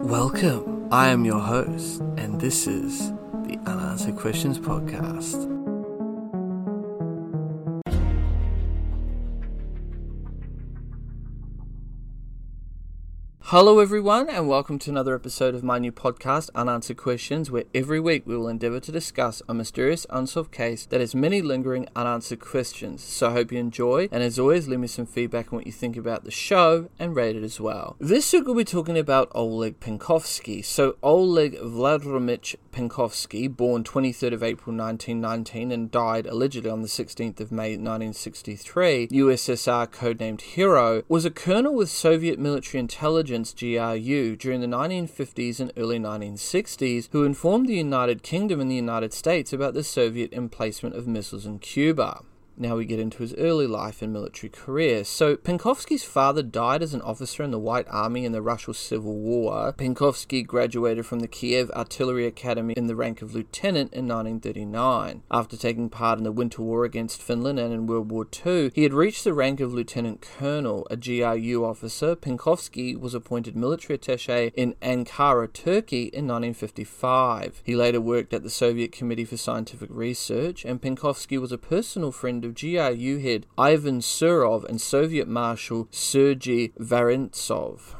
Welcome. I am your host, and this is the Unanswered Questions Podcast. Hello, everyone, and welcome to another episode of my new podcast, Unanswered Questions, where every week we will endeavor to discuss a mysterious unsolved case that has many lingering unanswered questions. So I hope you enjoy, and as always, leave me some feedback on what you think about the show and rate it as well. This week we'll be talking about Oleg Penkovsky. So Oleg Vladimirovich Penkovsky, born 23rd of April 1919 and died allegedly on the 16th of May 1963, USSR codenamed Hero, was a colonel with Soviet military intelligence GRU during the 1950s and early 1960s who informed the United Kingdom and the United States about the Soviet emplacement of missiles in Cuba. Now we get into his early life and military career. So, Penkovsky's father died as an officer in the White Army in the Russian Civil War. Penkovsky graduated from the Kiev Artillery Academy in the rank of lieutenant in 1939. After taking part in the Winter War against Finland and in World War II, he had reached the rank of lieutenant colonel. A GRU officer, Penkovsky was appointed military attaché in Ankara, Turkey in 1955. He later worked at the Soviet Committee for Scientific Research, and Penkovsky was a personal friend of GRU head Ivan Serov and Soviet Marshal Sergei Varentsov.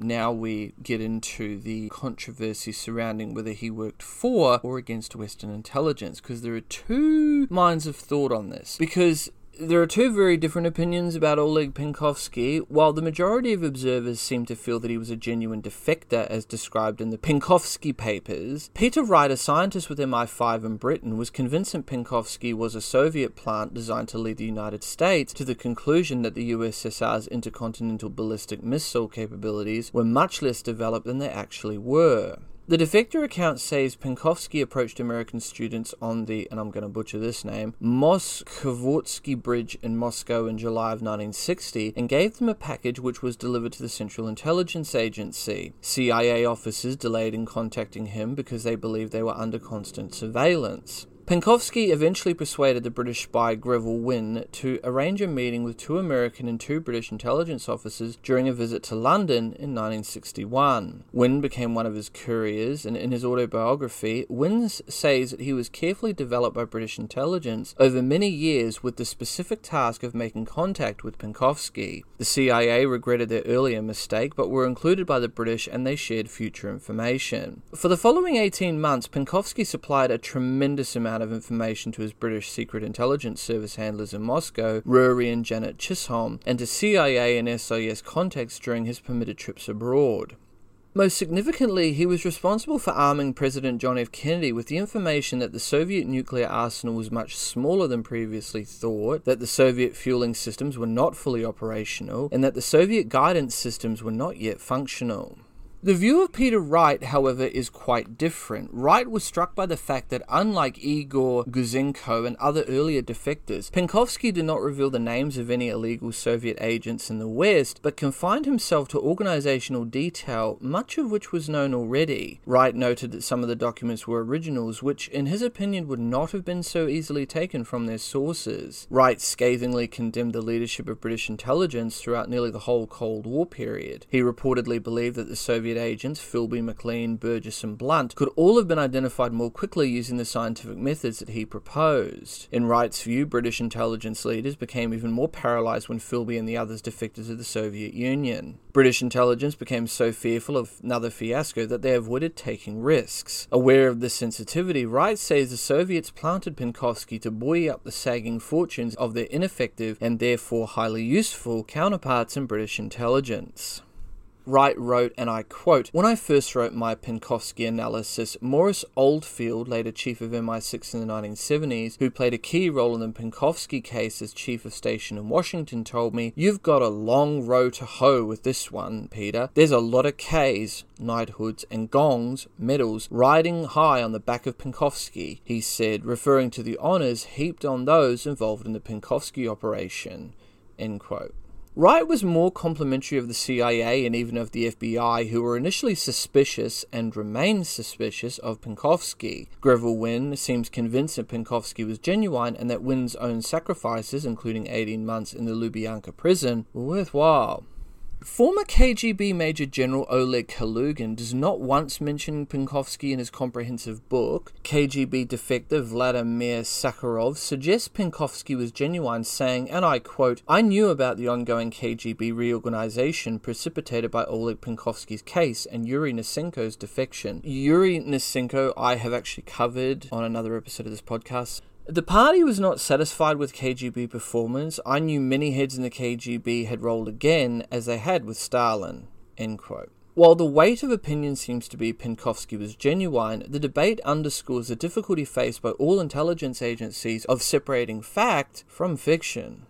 Now we get into the controversy surrounding whether he worked for or against Western intelligence, because there are two minds of thought on this. Because there are two very different opinions about Oleg Penkovsky. While the majority of observers seem to feel that he was a genuine defector, as described in the Penkovsky papers, Peter Wright, a scientist with MI5 in Britain, was convinced that Penkovsky was a Soviet plant designed to lead the United States to the conclusion that the USSR's intercontinental ballistic missile capabilities were much less developed than they actually were. The defector account says Penkovsky approached American students on the, and I'm going to butcher this name, Moskvotsky Bridge in Moscow in July of 1960 and gave them a package which was delivered to the Central Intelligence Agency. CIA officers delayed in contacting him because they believed they were under constant surveillance. Penkovsky eventually persuaded the British spy Greville Wynne to arrange a meeting with two American and two British intelligence officers during a visit to London in 1961. Wynne became one of his couriers, and in his autobiography, Wynne says that he was carefully developed by British intelligence over many years with the specific task of making contact with Penkovsky. The CIA regretted their earlier mistake, but were included by the British and they shared future information. For the following 18 months, Penkovsky supplied a tremendous amount of information to his British Secret Intelligence Service handlers in Moscow, Rory and Janet Chisholm, and to CIA and SIS contacts during his permitted trips abroad. Most significantly, he was responsible for arming President John F. Kennedy with the information that the Soviet nuclear arsenal was much smaller than previously thought, that the Soviet fueling systems were not fully operational, and that the Soviet guidance systems were not yet functional. The view of Peter Wright, however, is quite different. Wright was struck by the fact that, unlike Igor Gouzenko and other earlier defectors, Penkovsky did not reveal the names of any illegal Soviet agents in the West, but confined himself to organizational detail, much of which was known already. Wright noted that some of the documents were originals, which, in his opinion, would not have been so easily taken from their sources. Wright scathingly condemned the leadership of British intelligence throughout nearly the whole Cold War period. He reportedly believed that the Soviet agents, Philby, Maclean, Burgess, and Blunt, could all have been identified more quickly using the scientific methods that he proposed. In Wright's view, British intelligence leaders became even more paralysed when Philby and the others defected to the Soviet Union. British intelligence became so fearful of another fiasco that they avoided taking risks. Aware of this sensitivity, Wright says the Soviets planted Penkovsky to buoy up the sagging fortunes of their ineffective and therefore highly useful counterparts in British intelligence. Wright wrote, and I quote, When I first wrote my Penkovsky analysis, Maurice Oldfield, later chief of MI6 in the 1970s, who played a key role in the Penkovsky case as chief of station in Washington, told me, You've got a long row to hoe with this one, Peter. There's a lot of Ks, knighthoods, and gongs, medals, riding high on the back of Penkovsky, he said, referring to the honours heaped on those involved in the Penkovsky operation. End quote. Wright was more complimentary of the CIA and even of the FBI, who were initially suspicious and remained suspicious of Penkovsky. Greville Wynne seems convinced that Penkovsky was genuine and that Wynne's own sacrifices, including 18 months in the Lubyanka prison, were worthwhile. Former KGB Major General Oleg Kalugin does not once mention Penkovsky in his comprehensive book. KGB defector Vladimir Sakharov suggests Penkovsky was genuine, saying, and I quote, I knew about the ongoing KGB reorganization precipitated by Oleg Penkovsky's case and Yuri Nosenko's defection. Yuri Nosenko, I have actually covered on another episode of this podcast. The party was not satisfied with KGB performance. I knew many heads in the KGB had rolled again, as they had with Stalin. While the weight of opinion seems to be Penkovsky was genuine, the debate underscores the difficulty faced by all intelligence agencies of separating fact from fiction.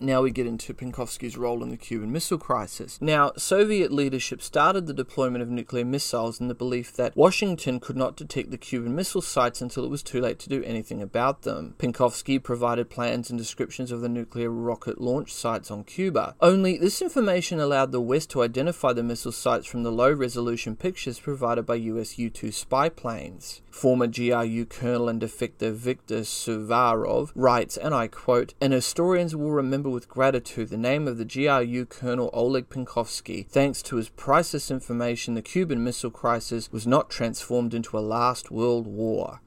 Now we get into Penkovsky's role in the Cuban Missile Crisis. Now, Soviet leadership started the deployment of nuclear missiles in the belief that Washington could not detect the Cuban missile sites until it was too late to do anything about them. Penkovsky provided plans and descriptions of the nuclear rocket launch sites on Cuba. Only this information allowed the West to identify the missile sites from the low resolution pictures provided by US U 2 spy planes. Former GRU colonel and defector Viktor Suvorov writes, and I quote, and historians will remember with gratitude the name of the GRU Colonel Oleg Penkovsky. Thanks to his priceless information, the Cuban Missile Crisis was not transformed into a last world war.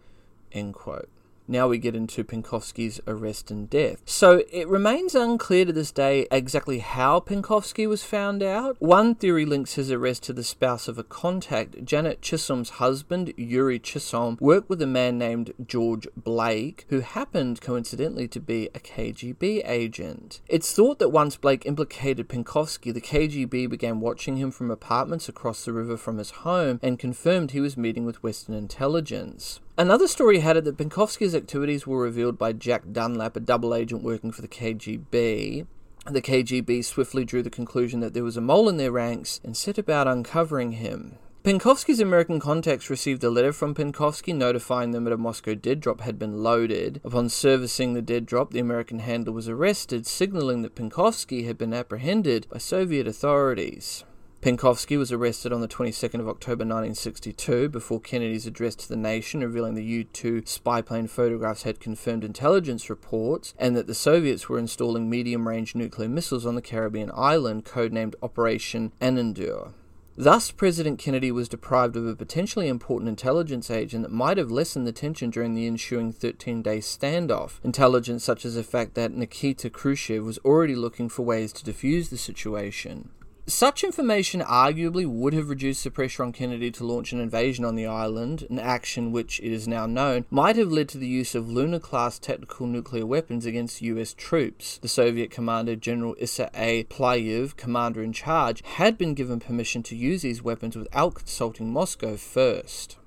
End quote. Now we get into Penkovsky's arrest and death. So it remains unclear to this day exactly how Penkovsky was found out. One theory links his arrest to the spouse of a contact. Janet Chisholm's husband, Yuri Chisholm, worked with a man named George Blake, who happened coincidentally to be a KGB agent. It's thought that once Blake implicated Penkovsky, the KGB began watching him from apartments across the river from his home and confirmed he was meeting with Western intelligence. Another story had it that Penkovsky's activities were revealed by Jack Dunlap, a double agent working for the KGB. The KGB swiftly drew the conclusion that there was a mole in their ranks and set about uncovering him. Penkovsky's American contacts received a letter from Penkovsky notifying them that a Moscow dead drop had been loaded. Upon servicing the dead drop, the American handler was arrested, signaling that Penkovsky had been apprehended by Soviet authorities. Penkovsky was arrested on the 22nd of October 1962 before Kennedy's address to the nation revealing the U 2 spy plane photographs had confirmed intelligence reports and that the Soviets were installing medium range nuclear missiles on the Caribbean island, codenamed Operation Anadyr. Thus, President Kennedy was deprived of a potentially important intelligence agent that might have lessened the tension during the ensuing 13 day standoff. Intelligence such as the fact that Nikita Khrushchev was already looking for ways to defuse the situation. Such information arguably would have reduced the pressure on Kennedy to launch an invasion on the island, an action which, it is now known, might have led to the use of Luna class tactical nuclear weapons against US troops. The Soviet commander, General Issa A. Pliyev, commander in charge, had been given permission to use these weapons without consulting Moscow first.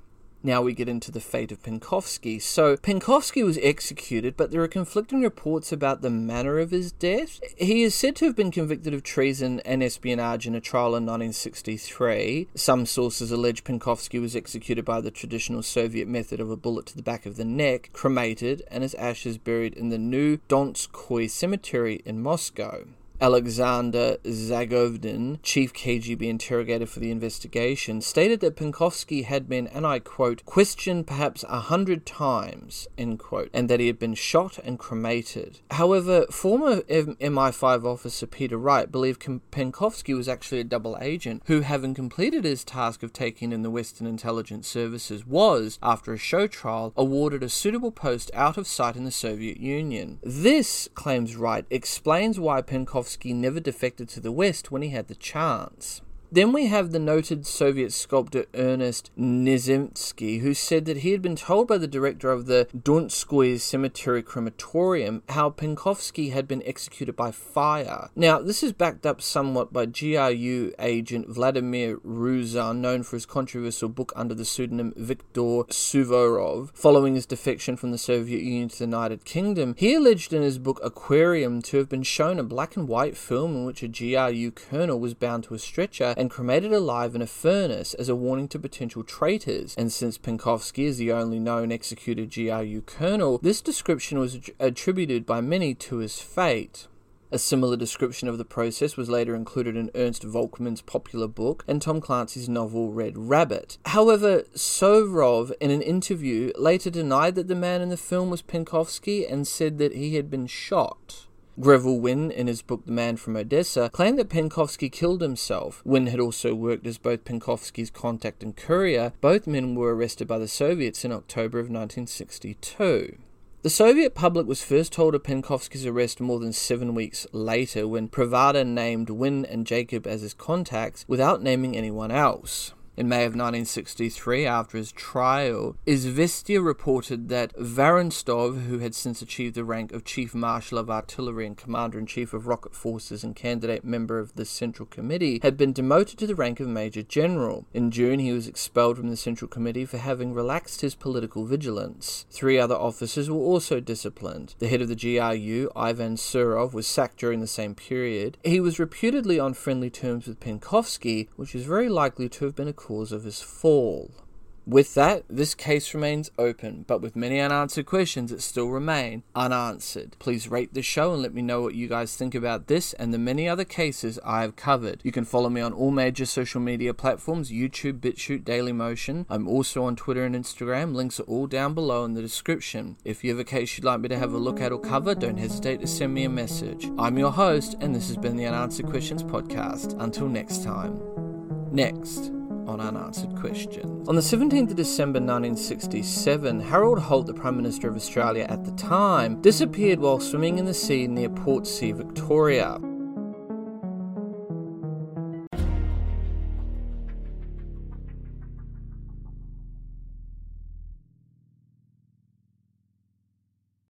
Now we get into the fate of Penkovsky. So, Penkovsky was executed, but there are conflicting reports about the manner of his death. He is said to have been convicted of treason and espionage in a trial in 1963. Some sources allege Penkovsky was executed by the traditional Soviet method of a bullet to the back of the neck, cremated, and his ashes buried in the new Donskoy Cemetery in Moscow. Alexander Zagvozdin, chief KGB interrogator for the investigation, stated that Penkovsky had been, and I quote, questioned perhaps a hundred times, end quote, and that he had been shot and cremated. However, former MI5 officer Peter Wright believed Penkovsky was actually a double agent who, having completed his task of taking in the Western intelligence services, was, after a show trial, awarded a suitable post out of sight in the Soviet Union. This, claims Wright, explains why Penkovsky never defected to the West when he had the chance. Then we have the noted Soviet sculptor Ernest Nizhemsky, who said that he had been told by the director of the Donskoy Cemetery Crematorium how Penkovsky had been executed by fire. Now, this is backed up somewhat by GRU agent Vladimir Rezun, known for his controversial book under the pseudonym Viktor Suvorov, following his defection from the Soviet Union to the United Kingdom. He alleged in his book Aquarium to have been shown a black and white film in which a GRU colonel was bound to a stretcher and cremated alive in a furnace as a warning to potential traitors. And since Penkovsky is the only known executed GRU colonel, this description was attributed by many to his fate. A similar description of the process was later included in Ernst Volkmann's popular book and Tom Clancy's novel Red Rabbit. However, Suvorov, in an interview, later denied that the man in the film was Penkovsky and said that he had been shot. Greville Wynne, in his book The Man from Odessa, claimed that Penkovsky killed himself. Wynne had also worked as both Penkovsky's contact and courier. Both men were arrested by the Soviets in October of 1962. The Soviet public was first told of Penkovsky's arrest more than seven weeks later when Pravda named Wynne and Jacob as his contacts without naming anyone else. In May of 1963, after his trial, Izvestia reported that Varentsov, who had since achieved the rank of Chief Marshal of Artillery and Commander in Chief of Rocket Forces and candidate member of the Central Committee, had been demoted to the rank of Major General. In June, he was expelled from the Central Committee for having relaxed his political vigilance. Three other officers were also disciplined. The head of the GRU, Ivan Serov, was sacked during the same period. He was reputedly on friendly terms with Penkovsky, which is very likely to have been a cause of his fall. With that, this case remains open, but with many unanswered questions that still remain unanswered. Please rate the show and let me know what you guys think about this and the many other cases I have covered. You can follow me on all major social media platforms YouTube, BitChute, Dailymotion. I'm also on Twitter and Instagram. Links are all down below in the description. If you have a case you'd like me to have a look at or cover, don't hesitate to send me a message. I'm your host, and this has been the Unanswered Questions Podcast. Until next time. Next on Unanswered Questions. On the 17th of December 1967, Harold Holt, the Prime Minister of Australia at the time, disappeared while swimming in the sea near Portsea, Victoria.